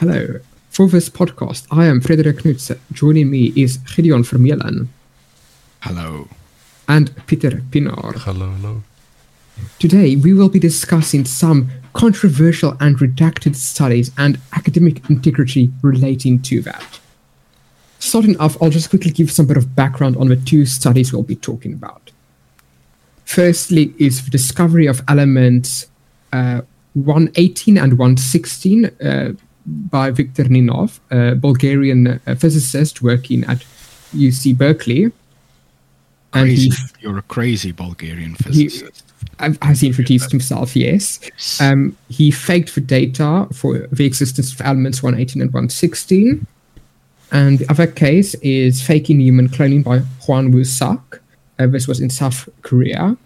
Hello. For this podcast, I am Frederik Knudsen. Joining me is Gideon Vermeulen Hello. and Peter Pinar. Hello, hello. Today, we will be discussing some controversial and redacted studies and academic integrity relating to that. Starting off, I'll just quickly give some bit of background on the two studies we'll be talking about. Firstly, is the discovery of elements uh, 118 and 116 uh, by Viktor Ninov, a Bulgarian uh, physicist working at UC Berkeley. And Crazy. You're a crazy Bulgarian physicist. he, has he introduced himself, yes. Um, he faked the data for the existence of elements 118 and 116. And the other case is faking human cloning by Hwang Woo Suk. Uh, this was in South Korea.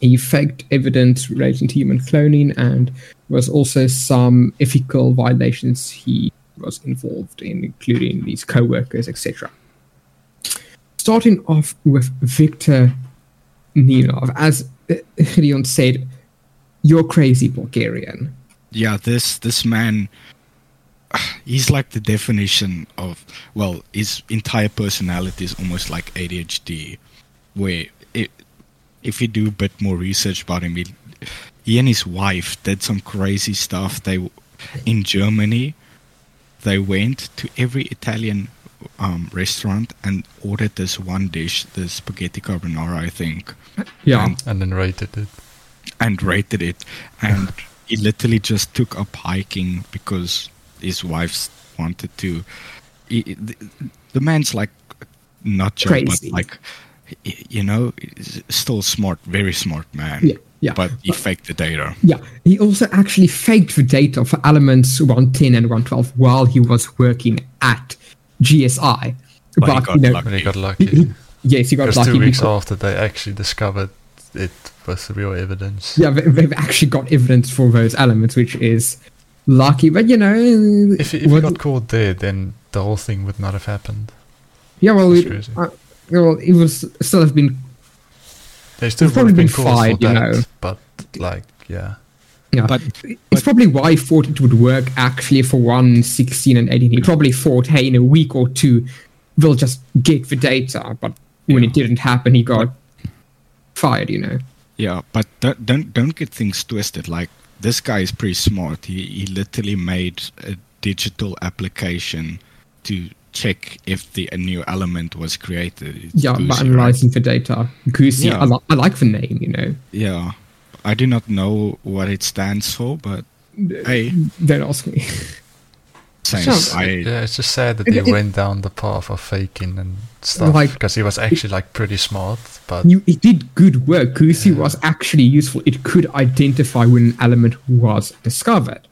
He faked evidence relating to human cloning, and was also some ethical violations he was involved in, including his co-workers, etc. Starting off with Victor Ninov, as uh, Gideon said, you're crazy Bulgarian. Yeah, this this man he's like the definition of well, his entire personality is almost like ADHD where it, if you do a bit more research about him, he, he and his wife did some crazy stuff. They in Germany they went to every Italian um, restaurant and ordered this one dish, the spaghetti carbonara, I think. Yeah. And And then rated it. and rated it. And he literally just took up hiking because his wife wanted to. He, the, the man's like not joke, but like y- you know, still smart, very smart man. Yeah, yeah. But he faked the data. Yeah, he also actually faked the data for elements 110 and 112 while he was working at GSI. But he But, got you know, lucky. When he got he- lucky. he- yes, he got Because lucky. two weeks because- after they actually discovered it was real evidence. yeah, they- they've actually got evidence for those elements, which is lucky. But you know, If, if he what- got caught there, then the whole thing would not have happened. yeah, well, That's it, uh, well, it was still have been They still would have probably been been caught fired, you that, know. but like, yeah. Yeah, But- it's but- probably why he thought it would work actually for 116 and 18. He probably thought, hey, in a week or two, we'll just get the data. But when Yeah. it didn't happen, he got fired, you know. Yeah, but don't don't, don't get things twisted. Like this guy is pretty smart. He he literally made a digital application to check if the a new element was created. It's Yeah, by GOOSY, right? analyzing the data. GOOSY, Yeah. I, li- I like the name, you know. Yeah, I do not know what it stands for, but hey, Don't ask me. Sounds- I Yeah, it's just sad that It- he it- went down the path of faking and stuff Like- because he was actually like pretty smart, but you, it did good work. GOOSY was actually useful. It could identify when an element was discovered.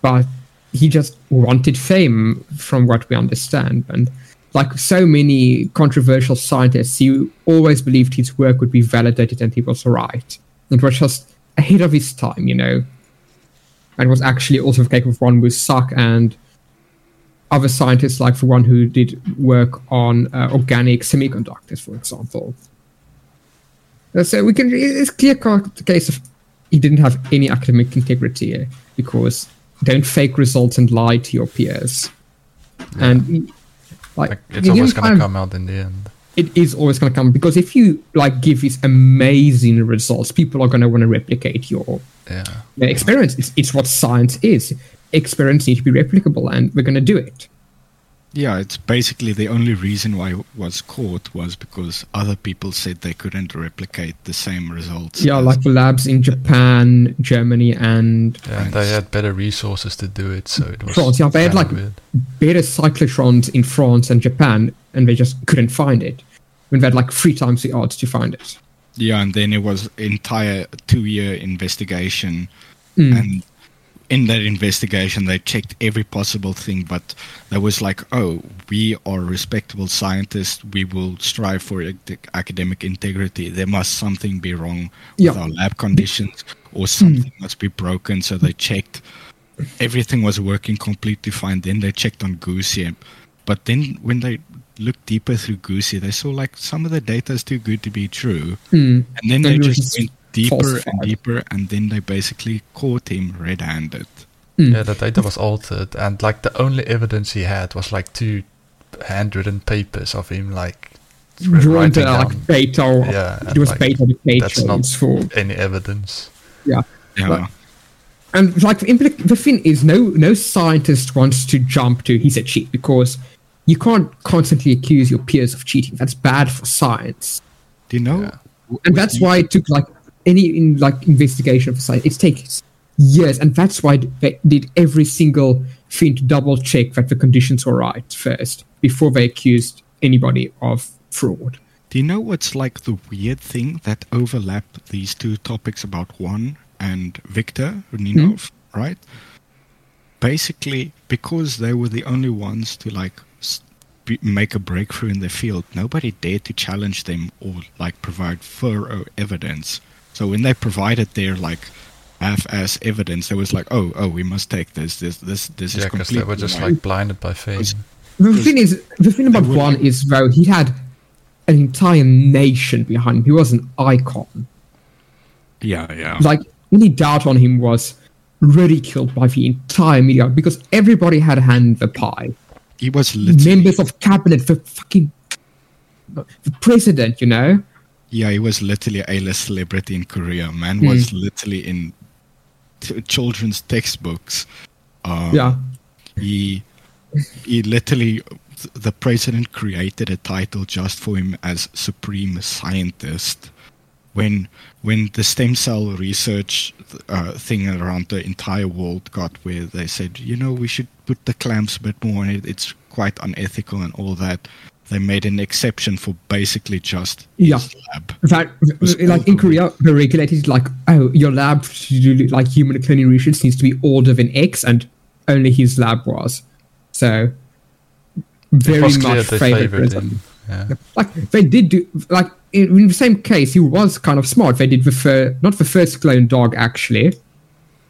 But he just wanted fame, from what we understand. And like so many controversial scientists, he always believed his work would be validated and he was right. It was just ahead of his time, you know. And was actually also the case with Suk and other scientists, like the one who did work on uh, organic semiconductors, for example. Uh, So we can it's clear the case of he didn't have any academic integrity uh, because don't fake results and lie to your peers. And like, like, it's always gonna come out in the end. It is always going to come because if you like give these amazing results, people are going to want to replicate your Yeah. experience. It's, it's what science is. Experience needs to be replicable, and we're going to do it. Yeah, it's basically the only reason why it was caught was because other people said they couldn't replicate the same results. Yeah, like the labs in Japan, Germany, and Yeah, and they had better resources to do it, so it was France. Yeah, they had like weird. better cyclotrons in France and Japan, and they just couldn't find it. When they had like three times the odds to find it. Yeah, and then it was entire two year investigation, Mm. and in that investigation they checked every possible thing, but there was like, oh, we are respectable scientists, we will strive for academic integrity. There must something be wrong with Yeah. our lab conditions, or something must be broken. So they checked. Everything was working completely fine. Then they checked on GOOSY, but then when they looked deeper through GOOSY, they saw like some of the data is too good to be true. Mm. And then And they just just went deeper falsified. and deeper, and then they basically caught him red-handed. Mm. Yeah, the data was altered, and like the only evidence he had was like two handwritten papers of him like re- Drawn writing to like down beta. Yeah, it was like, beta the that's not- patrons for any evidence. yeah. Yeah. But- And like impli- the thing is, no no scientist wants to jump to he's a cheat because you can't constantly accuse your peers of cheating. That's bad for science, Do you know? Yeah. and that's you- why it took like any in like investigation of science. It takes years, and that's why they did every single thing to double check that the conditions were right first before they accused anybody of fraud. Do you know what's like the weird thing that overlap these two topics about Hwang and Victor Runinov, hmm? right? Basically, because they were the only ones to like be, make a breakthrough in the field, nobody dared to challenge them or like provide thorough evidence. So when they provided their like half-ass evidence, they was like, "Oh, oh, we must take this. This, this, this is Yeah, because they were just right." like blinded by faith. The thing is, the thing about were Hwang like- is though he had an entire nation behind him. He was an icon. yeah, yeah, Like any doubt on him was ridiculed by the entire media because everybody had a hand in the pie. he was literally Members of cabinet, the fucking the president, you know. Yeah, he was literally a A-list celebrity in Korea. Man Hmm. was literally in t- children's textbooks. Um, Yeah, he he literally the president created a title just for him as supreme scientist. When when the stem cell research uh, thing around the entire world got where they said, you know, we should put the clamps a bit more on it. It's quite unethical and all that. They made an exception for basically just Yeah. his lab. In fact, like in all Korea, the regulated like oh your lab to do like human cloning research needs to be older than X, and only his lab was. So very much they favored favored president. him. Yeah. like they did do like in, in the same case he was kind of smart they did the fir- not the first clone dog actually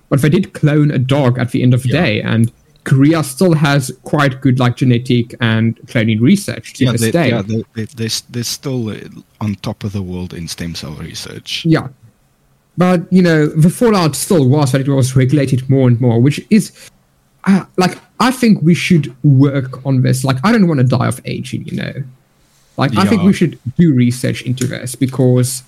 but they did clone a dog at the end of the Yeah. day and korea still has quite good like genetic and cloning research to yeah, this they, day yeah they, they, they're, they're still uh, on top of the world in stem cell research. Yeah. But, you know, the fallout still was that it was regulated more and more, which is, uh, like, I think we should work on this. Like, I don't want to die of aging, you know. Like, I think we should do research into this because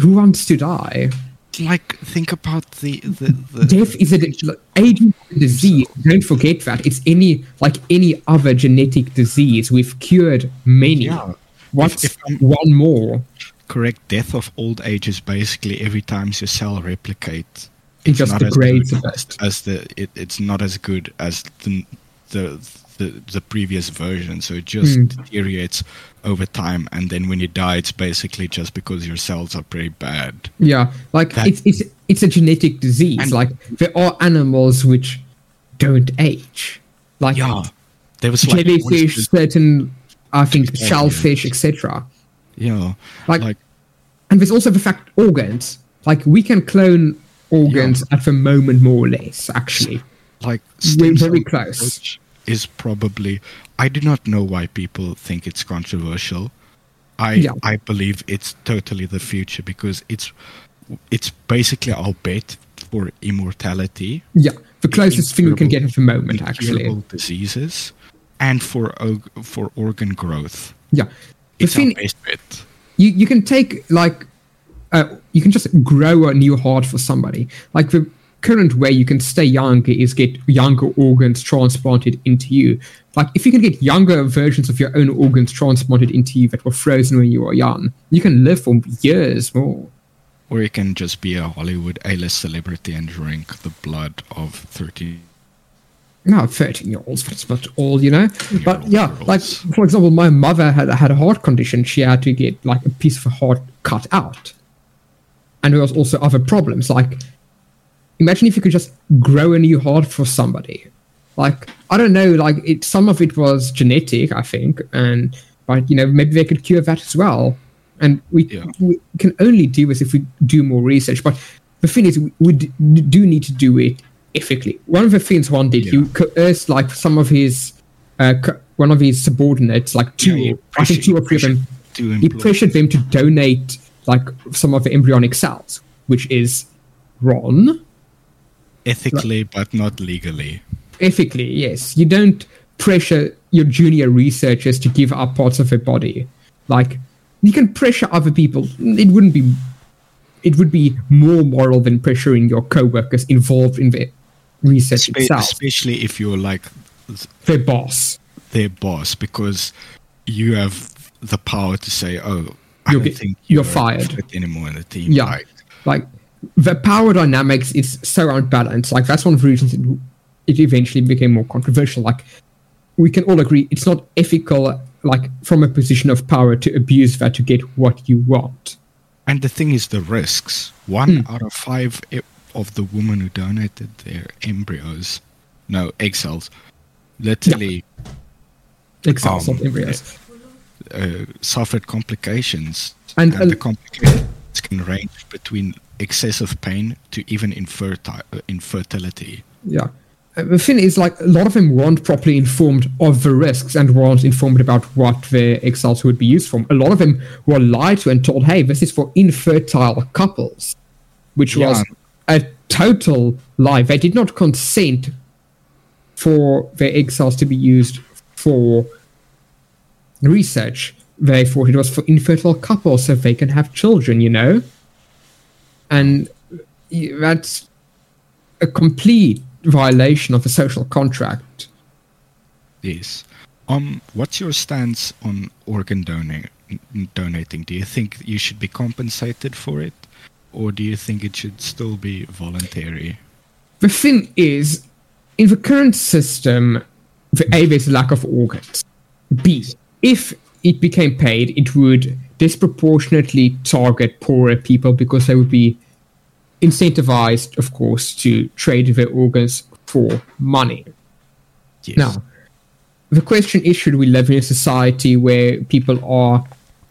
who wants to die? Like, think about the the, the Death is a like, aging is disease. Don't forget that it's any like any other genetic disease. We've cured many. Yeah. What's If- if one more? correct death of old age is basically every time your cell replicate. It just degrades as, as the it, it's not as good as the the the, the previous version, so it just Hmm. deteriorates over time. And then when you die, it's basically just because your cells are pretty bad. Yeah, like That- it's it's it's a genetic disease. And- like there are animals which don't age, like Yeah, there was like jellyfish, certain I think shellfish, etc. Yeah, Like- like And there's also the fact organs. Like we can clone organs at the moment, more or less. Actually, like We're very close. Is probably I do not know why people think it's controversial. I Yeah. I believe it's totally the future because it's it's basically our bet for immortality, yeah, the closest thing we can get at the moment. Actually, diseases, and for for organ growth. yeah. The It's our thing best bet. you you can take like uh, you can just grow a new heart for somebody. Like the current way you can stay younger is get younger organs transplanted into you. Like if you can get younger versions of your own organs transplanted into you that were frozen when you were young, you can live for years more. Or you can just be a Hollywood A-list celebrity and drink the blood of thirty. No, 13 year olds, that's not all, you know? But yeah, like, for example, my mother had, had a heart condition. She had to get, like, a piece of her heart cut out. And there was also other problems. Like, imagine if you could just grow a new heart for somebody. Like, I don't know, like, it, some of it was genetic, I think. And, but, you know, maybe they could cure that as well. And we, Yeah. we can only do this if we do more research. But the thing is, we, do need to do it ethically. One of the things one did, he coerced like some of his, uh, co- one of his subordinates, like two, Yeah, I think two or three of them, he pressured them to donate like some of the embryonic cells, which is wrong. Ethically, but not legally. ethically, yes. You don't pressure your junior researchers to give up parts of their body. Like you can pressure other people. It wouldn't be. It would be more moral than pressuring your co-workers involved in the research Spe- itself. especially if you're like Their boss. their boss, because you have the power to say, "Oh, I You'll don't think you're you're fired." anymore in the team." Yeah. Like, Like the power dynamics is so unbalanced. Like that's one of the reasons it, it eventually became more controversial. Like we can all agree it's not ethical. Like from a position of power to abuse that to get what you want. And the thing is, the risks. One Hmm. out of five of the women who donated their embryos, no egg cells, literally Examples Um, of embryos. uh, suffered complications, And, and, uh, the complications can range between excessive pain to even inferti- uh, infertility. Yeah. Uh, The thing is, like, a lot of them weren't properly informed of the risks and weren't informed about what their cells would be used for. A lot of them were lied to and told, hey, this is for infertile couples, which Yeah. was a total lie. They did not consent for their cells to be used for research. They thought it was for infertile couples so they can have children, you know? And that's a complete violation of the social contract. Yes. Um, what's your stance on organ donating? Donating? Do you think you should be compensated for it, or do you think it should still be voluntary? The thing is, in the current system, the A, there's a lack of organs. B, if it became paid, it would disproportionately target poorer people because they would be incentivized, of course, to trade their organs for money. Yes. Now, the question is should we live in a society where people are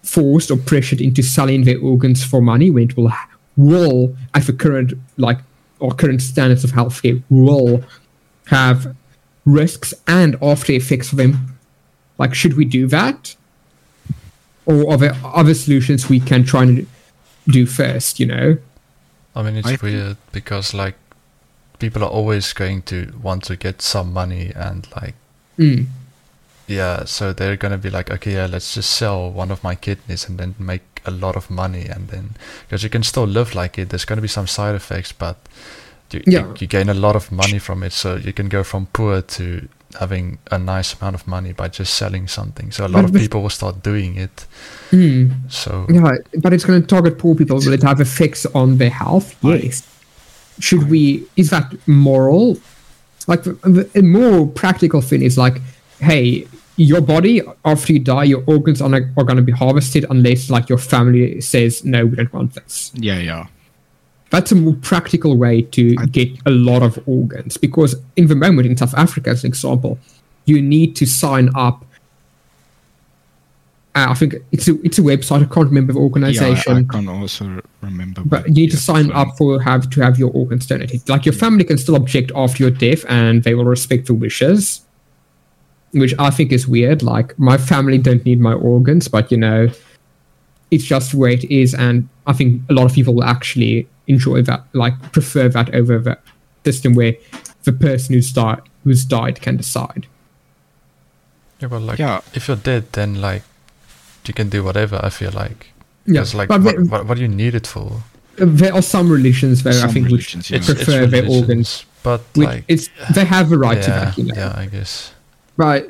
forced or pressured into selling their organs for money when it will, will at the current, like, or current standards of healthcare, will have risks and after effects for them? Like, should we do that? Or are there other solutions we can try and do first, you know? I mean, it's I think- weird because like people are always going to want to get some money and like Mm. yeah, so they're gonna be like, okay, yeah, let's just sell one of my kidneys and then make a lot of money, and then because you can still live like it, there's gonna be some side effects, but you, Yeah. you, you gain a lot of money from it, so you can go from poor to having a nice amount of money by just selling something. So a lot But of people will start doing it. Mm. So Yeah, but it's going to target poor people. Will it have effects on their health? Right. Yes. Should we? Is that moral? Like a the more practical thing is like, hey, your body after you die, your organs are, are going to be harvested unless like your family says no, we don't want this. Yeah, yeah. That's a more practical way to get a lot of organs because in the moment in South Africa, as an example, you need to sign up. Uh, I think it's a it's a website. I can't remember the Yeah, organization. I, I can also remember. But you need to sign up for have to have your organs donated. Like your family can still object after your death, and they will respect your wishes, which I think is weird. Like my family don't need my organs, but you know, it's just the way it is, and I think a lot of people will actually enjoy that, like prefer that over the system where the person who's died who's died can decide. yeah, but like Yeah. if you're dead, then like you can do whatever. I feel like. Yeah, like but what, there, what, what do you need it for? there are some religions where I think which yeah. It's, it's prefer their organs, but like it's they have the right to that. You know? yeah, I guess. Right,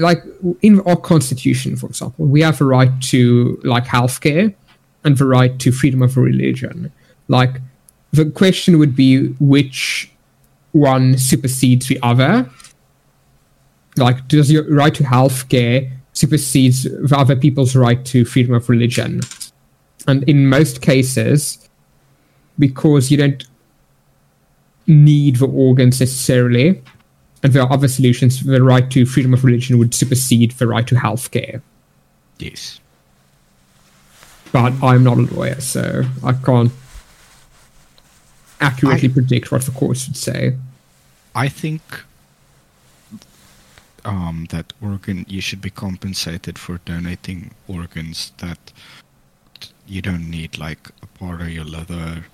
like in our constitution, for example, we have a right to like healthcare and the right to freedom of religion. Like the question would be which one supersedes the other. Like, does your right to healthcare supersedes the other people's right to freedom of religion? And in most cases, because you don't need the organs necessarily, and there are other solutions. The right to freedom of religion would supersede the right to healthcare. Yes. But I'm not a lawyer, so I can't accurately I- predict what the courts would say. I think um, that organ you should be compensated for donating organs that you don't need, like a part of your liver,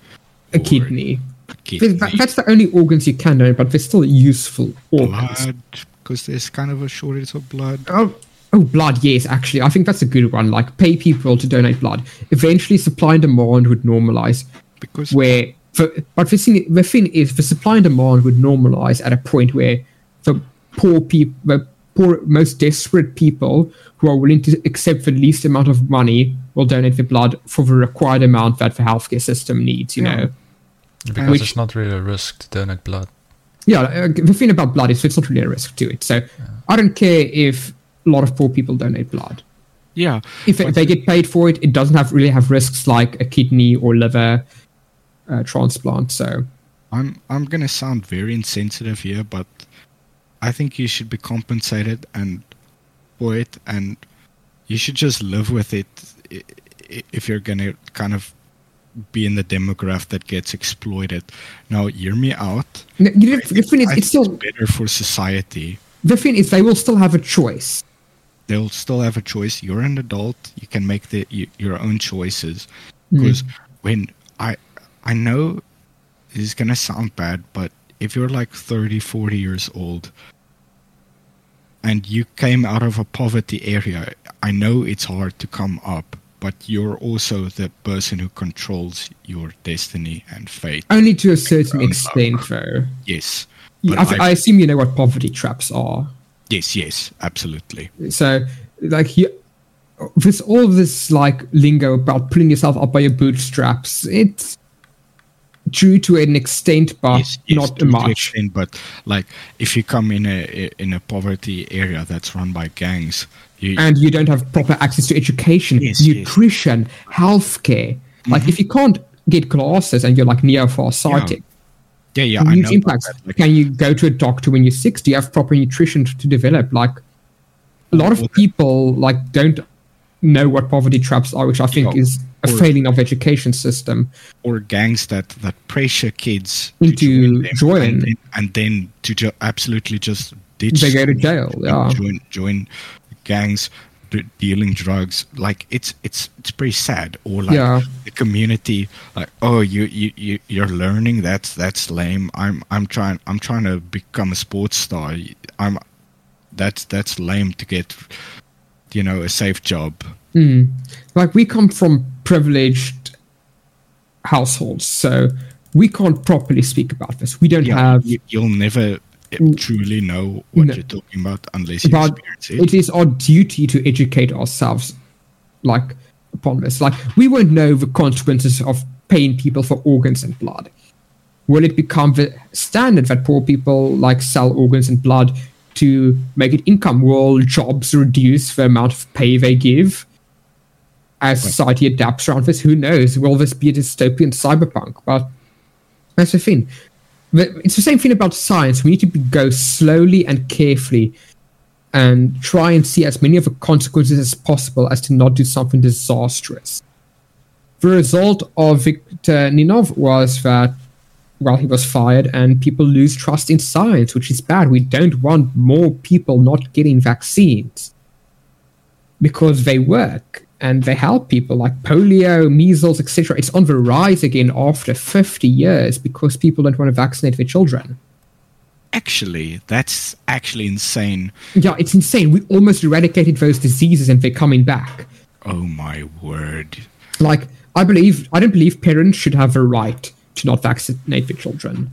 A kidney. kidney, That- That's the only organs you can donate, but they're still useful organs. blood, because there's kind of a shortage of blood. Oh, oh, blood. Yes, actually, I think that's a good one. Like, pay people to donate blood. Eventually, supply and demand would normalize. Because Where, for, but the thing, the thing is, the supply and demand would normalize at a point where the poor people, the poor, most desperate people who are willing to accept the least amount of money will donate the blood for the required amount that the healthcare system needs. You Yeah. know. Because Which- it's not really a risk to donate blood. yeah, uh, the thing about blood is it's not really a risk to it. So I don't care if a lot of poor people donate blood. yeah, If they, But- they get paid for it, it doesn't have really have risks like a kidney or liver uh, transplant. So I'm I'm gonna sound very insensitive here, but I think you should be compensated and for it, and you should just live with it if you're gonna kind of be in the demographic that gets exploited. Now, hear me out. No, you don't, the thing is, it's still better for society. the thing is they will still have a choice. They'll still have a choice. You're an adult. You can make the y- your own choices. Mm. Because when I I know this is gonna sound bad, but if you're like 30, 40 years old and you came out of a poverty area, I know it's hard to come up, but you're also the person who controls your destiny and fate. Only to a certain extent, though. Yes. But I, th- I assume you know what poverty traps are. Yes, yes, absolutely. So, like, you, with all this like lingo about pulling yourself up by your bootstraps, it's true to an extent, but yes, yes, not to much. extent, but like if you come in a in a poverty area that's run by gangs, you, and you don't have proper access to education, Yes, nutrition, healthcare. Like if mm-hmm. you can't get glasses and you're like near farsighted, yeah, yeah, I huge know. impacts. like- Can you go to a doctor when you're six? Do you have proper nutrition to, to develop? Like a lot of people like don't know what poverty traps are, which I think Yeah, is a or- failing of education system. or gangs that that pressure kids Into join. and then, and then to ju- absolutely just ditch They go to jail, yeah. join join gangs d- dealing drugs like it's it's it's pretty sad or like Yeah. the community like oh you you you you're learning that's that's lame i'm i'm trying i'm trying to become a sports star i'm that's that's lame to get you know a safe job Mm. Like we come from privileged households, so we can't properly speak about this. We don't yeah, have. you, you'll never Mm. truly know what No. you're talking about unless you but experience it. it is our duty to educate ourselves like upon this like we won't know the consequences of paying people for organs and blood will it become the standard that poor people like sell organs and blood to make it income will jobs reduce the amount of pay they give. As society adapts around this who knows? Will this be a dystopian cyberpunk? But that's the thing. It's the same thing about science. We need to be, go slowly and carefully and try and see as many of the consequences as possible as to not do something disastrous. The result of Viktor Ninov was that, well, he was fired and people lose trust in science, which is bad. We don't want more people not getting vaccines because they work and they help people like polio, measles, etc. It's on the rise again after 50 years because people don't want to vaccinate their children. actually, that's actually insane. Yeah, it's insane. We almost eradicated those diseases and they're coming back. Oh my word. Like, I believe, I don't believe parents should have the right to not vaccinate their children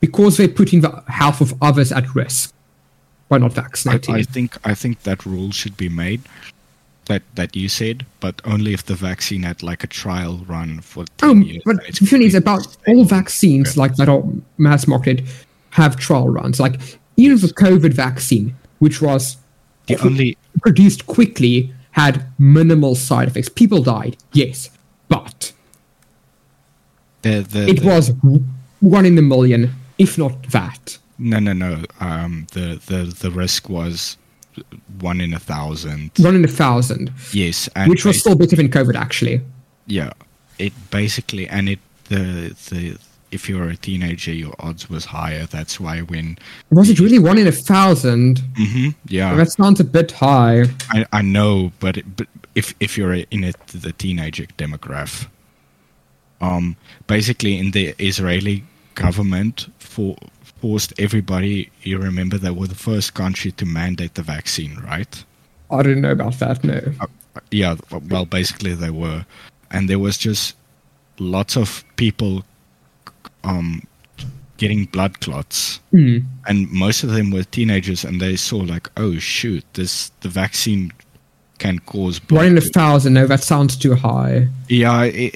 because they're putting the health of others at risk by not I, vaccinating. I think I think that rule should be made. That that you said, but only if the vaccine had like a trial run for 10 Oh, years. but It's the thing is about all vaccines like that are mass marketed have trial runs. Like even the COVID vaccine, which was The only produced quickly, had minimal side effects. People died, yes, but the the, it the- was one in a million, if not that. no no no. Um, the the the risk was one in a thousand. One in a thousand, Yes, and which was still better than COVID actually. yeah. It basically and it the the if you were a teenager, your odds was higher. That's why when Was it really one in a thousand? hmm yeah That sounds a bit high. I, I know, but it, but if if you're in it, the teenager demographic, um, basically in the Israeli government for forced everybody. You remember they were the first country to mandate the vaccine, right? I didn't know about that. No. Uh, yeah, well, basically they were, and there was just lots of people um, getting blood clots, Mm. and most of them were teenagers, and they saw like, oh shoot, this the vaccine can cause. One in a thousand. No, that sounds too high. yeah, it,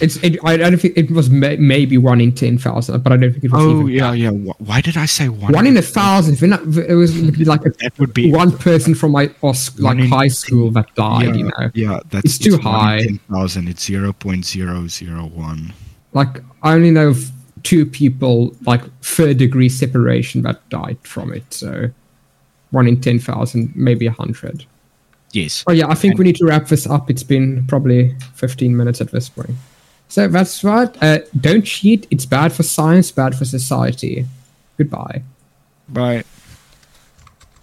It's. It, I don't think it was may, maybe one in ten thousand, but I don't think it was. oh even yeah, yeah. Wh- Why did I say one? One in a thousand. It was like a, That would be one person from my like in- high school that died. yeah, You know, yeah, that's It's too in high. 10,000. It's zero point zero zero one. like I only know of two people like third degree separation that died from it. So one in ten thousand, maybe a hundred. Yes. Oh yeah, I think we need to wrap this up. It's been probably fifteen minutes at this point. So that's right. Uh, don't cheat. It's bad for science, bad for society. Goodbye. Bye.